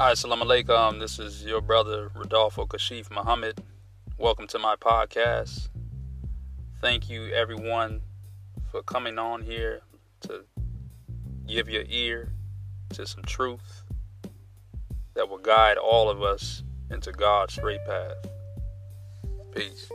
Hi, Assalamu alaikum. This is your brother Rodolfo Kashif Muhammad. Welcome to my podcast. Thank you, everyone, for coming on here to give your ear to some truth that will guide all of us into God's straight path. Peace.